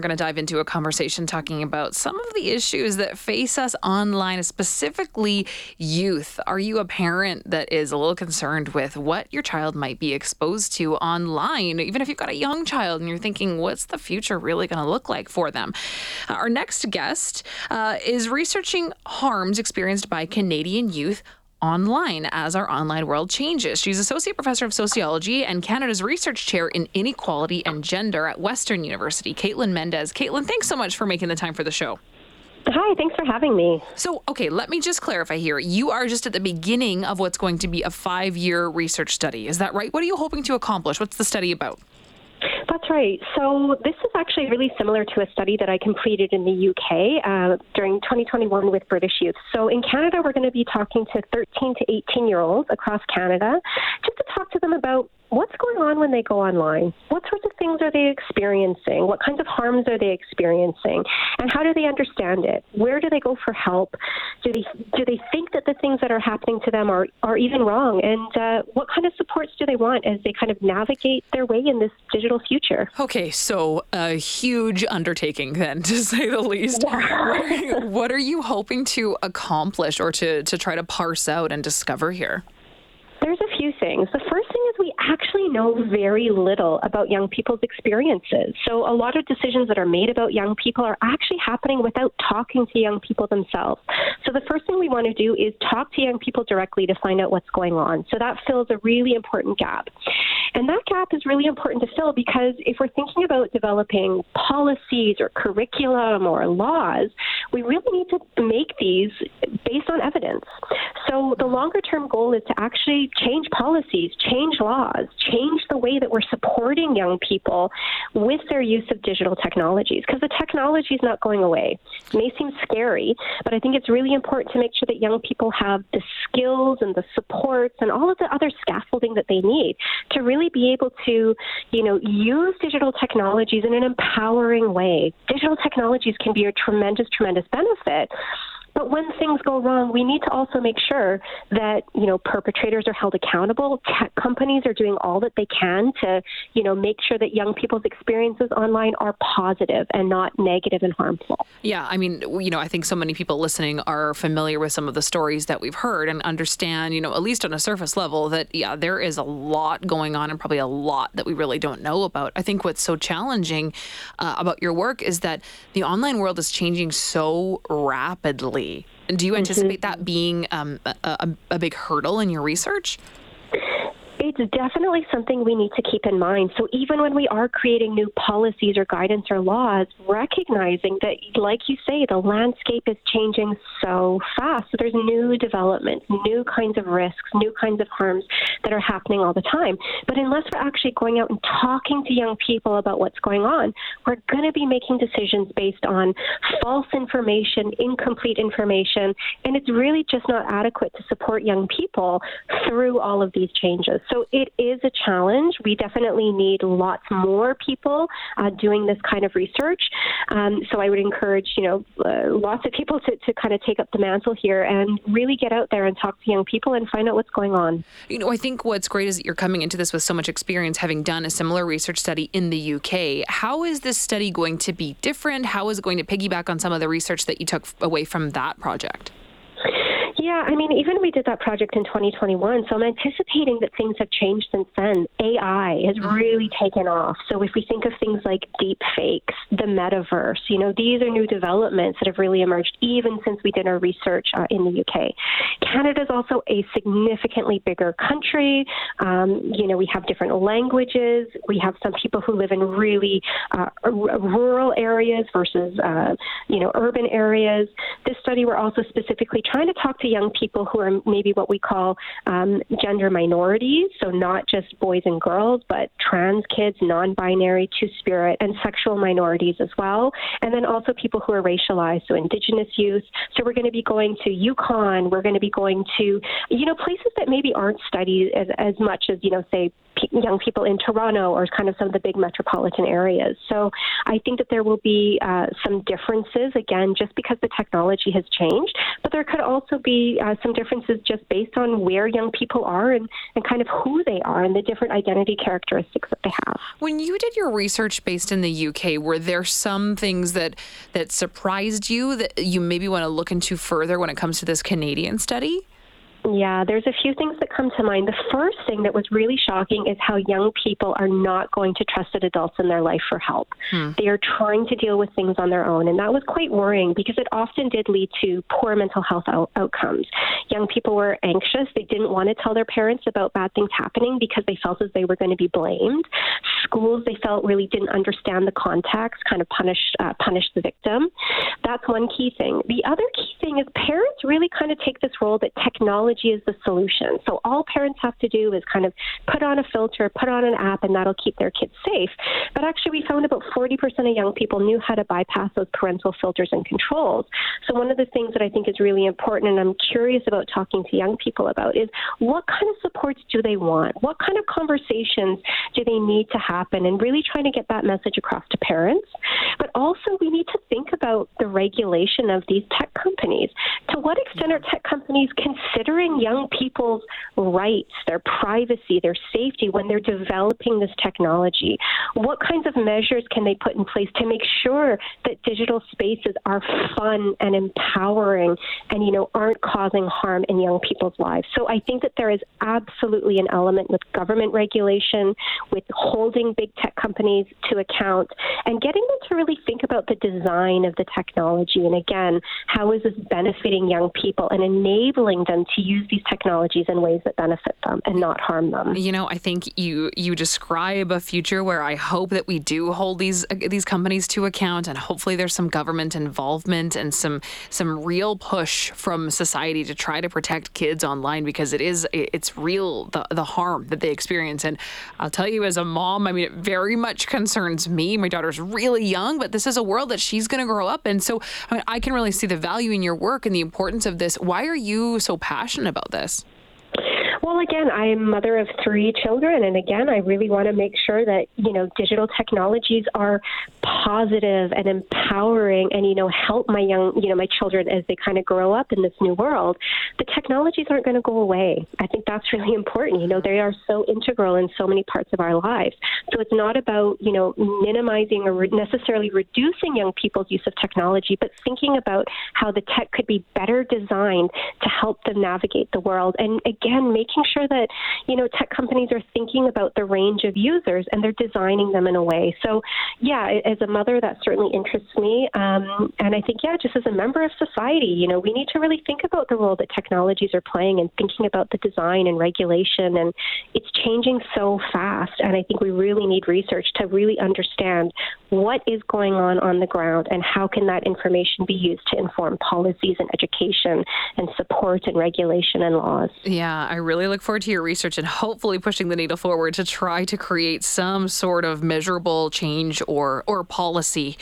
We're going to dive into a conversation talking about some of the issues that face us online, specifically youth. Are you a parent that is a little concerned with what your child might be exposed to online, even if you've got a young child and you're thinking, what's the future really going to look like for them? Our next guest uh, is researching harms experienced by Canadian youth online as our online world changes. She's Associate Professor of Sociology and Canada's Research Chair in Inequality and Gender at Western University. Kaitlynn Mendes. Kaitlynn, thanks so much for making the time for the show. Hi, thanks for having me. So, okay, let me just clarify here. You are just at the beginning of what's going to be a five year research study. Is that right? What are you hoping to accomplish? What's the study about? That's right. So this is actually really similar to a study that I completed in the UK uh, during 2021 with British youth. So in Canada, we're going to be talking to 13 to 18 year olds across Canada just to talk to them about what's going on when they go online? What sorts of things are they experiencing? What kinds of harms are they experiencing? And how do they understand it? Where do they go for help? Do they do they think that the things that are happening to them are, are even wrong? And uh, what kind of supports do they want as they kind of navigate their way in this digital future? Okay, so a huge undertaking then, to say the least. Yeah. what are you hoping to accomplish or to, to try to parse out and discover here? There's a few things. The first thing is we actually know very little about young people's experiences. So a lot of decisions that are made about young people are actually happening without talking to young people themselves. So the first thing we want to do is talk to young people directly to find out what's going on. So that fills a really important gap. And that gap is really important to fill because if we're thinking about developing policies or curriculum or laws, we really need to make these based on evidence. So the longer term goal is to actually change policies, change laws, change the way that we're supporting young people with their use of digital technologies because the technology is not going away. It may seem scary, but I think it's really important to make sure that young people have the skills and the supports and all of the other scaffolding that they need to really be able to, you know, use digital technologies in an empowering way. Digital technologies can be a tremendous, tremendous benefit. But when things go wrong, we need to also make sure that you know perpetrators are held accountable. Tech companies are doing all that they can to you know make sure that young people's experiences online are positive and not negative and harmful. Yeah, I mean, you know, I think so many people listening are familiar with some of the stories that we've heard and understand, you know, at least on a surface level, that yeah, there is a lot going on and probably a lot that we really don't know about. I think what's so challenging uh, about your work is that the online world is changing so rapidly do you anticipate mm-hmm. that being um, a, a, a big hurdle in your research? It's definitely something we need to keep in mind. So even when we are creating new policies or guidance or laws, recognizing that, like you say, the landscape is changing so fast. So there's new developments, new kinds of risks, new kinds of harms that are happening all the time. But unless we're actually going out and talking to young people about what's going on, we're going to be making decisions based on false information, incomplete information, and it's really just not adequate to support young people through all of these changes. So it is a challenge. We definitely need lots more people uh, doing this kind of research. Um, so I would encourage, you know, uh, lots of people to, to kind of take up the mantle here and really get out there and talk to young people and find out what's going on. You know, I think what's great is that you're coming into this with so much experience, having done a similar research study in the UK. How is this study going to be different? How is it going to piggyback on some of the research that you took away from that project? Yeah, I mean, even we did that project in 2021, so I'm anticipating that things have changed since then. AI has mm-hmm. really taken off. So if we think of things like deep fakes, the metaverse, you know, these are new developments that have really emerged even since we did our research uh, in the UK. Canada is also a significantly bigger country. Um, you know, we have different languages. We have some people who live in really uh, rural areas versus, uh, you know, urban areas. This study, we're also specifically trying to talk to young people who are maybe what we call um, gender minorities, so not just boys and girls, but trans kids, non binary, two spirit, and sexual minorities as well. And then also people who are racialized, so Indigenous youth. So we're going to be going to Yukon, we're going to be going to, you know, places that maybe aren't studied as, as much as, you know, say, young people in Toronto or kind of some of the big metropolitan areas. So I think that there will be uh, some differences, again, just because the technology has changed. but there could also be uh, some differences just based on where young people are and, and kind of who they are and the different identity characteristics that they have. When you did your research based in the UK, were there some things that that surprised you that you maybe want to look into further when it comes to this Canadian study? Yeah, there's a few things that come to mind. The first thing that was really shocking is how young people are not going to trusted adults in their life for help. Hmm. They are trying to deal with things on their own. And that was quite worrying because it often did lead to poor mental health out- outcomes. Young people were anxious. They didn't want to tell their parents about bad things happening because they felt as they were going to be blamed. Schools, they felt really didn't understand the context, kind of punish, uh, punish the victim. That's one key thing. The other key thing is parents really kind of take this role that technology technology is the solution. So all parents have to do is kind of put on a filter, put on an app, and that'll keep their kids safe. But actually, we found about 40% of young people knew how to bypass those parental filters and controls. So one of the things that I think is really important, and I'm curious about talking to young people about, is what kind of supports do they want? What kind of conversations do they need to happen? And really trying to get that message across to parents. But also, we need to think about the regulation of these tech companies. To what extent are tech companies considering young people's rights, their privacy, their safety when they're developing this technology? What kinds of measures can they put in place to make sure that digital spaces are fun and empowering and, you know, aren't causing harm in young people's lives? So I think that there is absolutely an element with government regulation, with holding big tech companies to account, and getting them to really think about the design of the technology. And again, how is this benefiting young people and enabling them to use these technologies in ways that benefit them and not harm them. You know, I think you you describe a future where I hope that we do hold these these companies to account, and hopefully there's some government involvement and some some real push from society to try to protect kids online because it is it's real the the harm that they experience. And I'll tell you, as a mom, I mean, it very much concerns me. My daughter's really young, but this is a world that she's going to grow up in. So I mean, I can really see the value in your work and the importance of this. Why are you so passionate? about this? Well, again, I'm mother of three children, and again, I really want to make sure that you know digital technologies are positive and empowering, and you know help my young you know my children as they kind of grow up in this new world. The technologies aren't going to go away. I think that's really important. You know, they are so integral in so many parts of our lives. So it's not about you know minimizing or re- necessarily reducing young people's use of technology, but thinking about how the tech could be better designed to help them navigate the world, and again, make making sure that you know tech companies are thinking about the range of users and they're designing them in a way. So, yeah, as a mother, that certainly interests me, um, and I think yeah, just as a member of society, you know, we need to really think about the role that technologies are playing and thinking about the design and regulation, and it's changing so fast, and I think we really need research to really understand what is going on on the ground and how can that information be used to inform policies and education and support and regulation and laws. Yeah, I really look forward to your research and hopefully pushing the needle forward to try to create some sort of measurable change or or policy.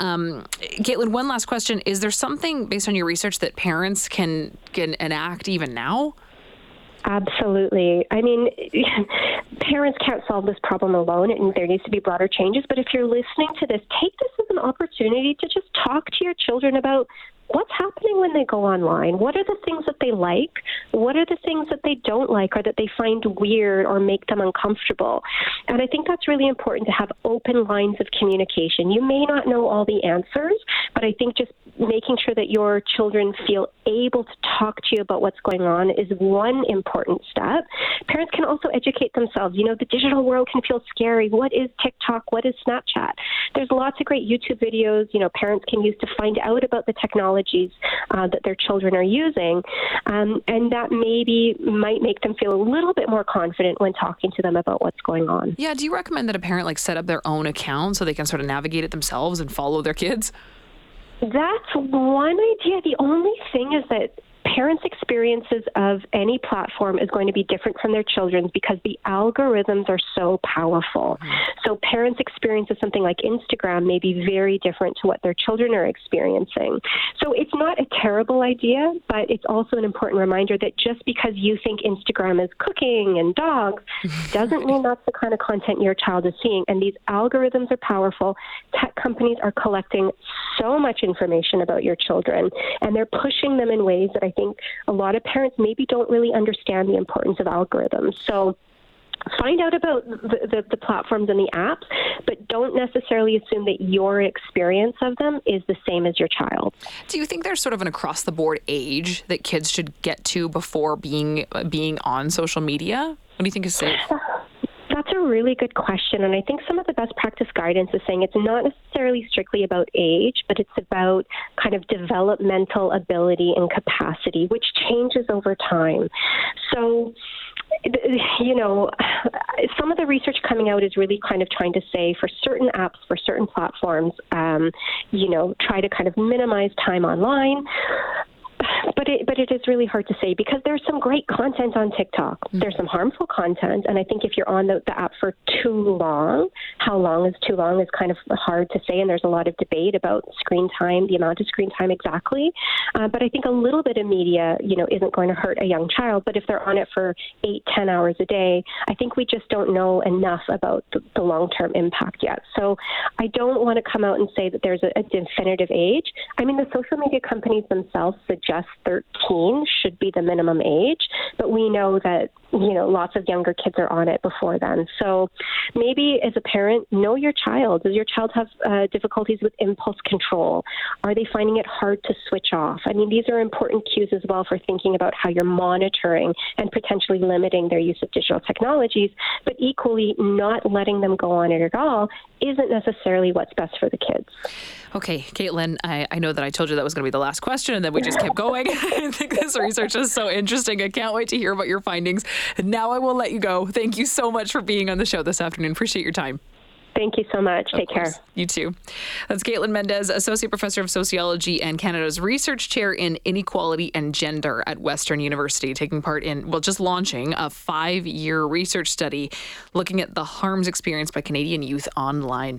Um, Kaitlynn, one last question: Is there something based on your research that parents can can enact even now? Absolutely. I mean, parents can't solve this problem alone, and there needs to be broader changes. But if you're listening to this, take this as an opportunity to just talk to your children about what's happening when they go online? What are the things that they like? What are the things that they don't like or that they find weird or make them uncomfortable? And I think that's really important to have open lines of communication. You may not know all the answers, but I think just making sure that your children feel able to talk to you about what's going on is one important step. Parents can also educate themselves. You know, the digital world can feel scary. What is TikTok? What is Snapchat? There's lots of great YouTube videos, you know, parents can use to find out about the technology technologies uh, that their children are using, um, and that maybe might make them feel a little bit more confident when talking to them about what's going on. Yeah, do you recommend that a parent like set up their own account so they can sort of navigate it themselves and follow their kids? That's one idea. The only thing is that parents' experiences of any platform is going to be different from their children's because the algorithms are so powerful. Mm-hmm. So parents' experience of something like Instagram may be very different to what their children are experiencing. So it's not a terrible idea, but it's also an important reminder that just because you think Instagram is cooking and dogs doesn't mean that's the kind of content your child is seeing. And these algorithms are powerful. Tech companies are collecting so much information about your children, and they're pushing them in ways that I think a lot of parents maybe don't really understand the importance of algorithms. So find out about the, the, the, platforms and the apps, but don't necessarily assume that your experience of them is the same as your child. Do you think there's sort of an across the board age that kids should get to before being being on social media? What do you think is safe? That's a really good question. And I think some of the best practice guidance is saying it's not necessarily strictly about age, but it's about kind of developmental ability and capacity, which changes over time. So, you know, some of the research coming out is really kind of trying to say for certain apps, for certain platforms, um, you know, try to kind of minimize time online but it but it is really hard to say because there's some great content on TikTok. Mm-hmm. There's some harmful content, and I think if you're on the, the app for too long, how long is too long is kind of hard to say, and there's a lot of debate about screen time, the amount of screen time exactly. Uh, but I think a little bit of media, you know, isn't going to hurt a young child. But if they're on it for eight, ten hours a day, I think we just don't know enough about the, the long-term impact yet. So I don't want to come out and say that there's a, a definitive age. I mean, the social media companies themselves suggest 13 should be the minimum age, but we know that you know lots of younger kids are on it before then. So maybe as a parent, know your child. Does your child have uh, difficulties with impulse control? Are they finding it hard to switch off? I mean, these are important cues as well for thinking about how you're monitoring and potentially limiting their use of digital technologies, but equally not letting them go on it at all isn't necessarily what's best for the kids. Okay, Kaitlynn, I, I know that I told you that was going to be the last question, and then we just kept going. I think this research is so interesting. I can't wait to hear about your findings. And now I will let you go. Thank you so much for being on the show this afternoon. Appreciate your time. Thank you so much. Take care. You too. That's Kaitlynn Mendes, Associate Professor of Sociology and Canada's Research Chair in Inequality and Gender at Western University, taking part in, well, just launching a five year research study looking at the harms experienced by Canadian youth online.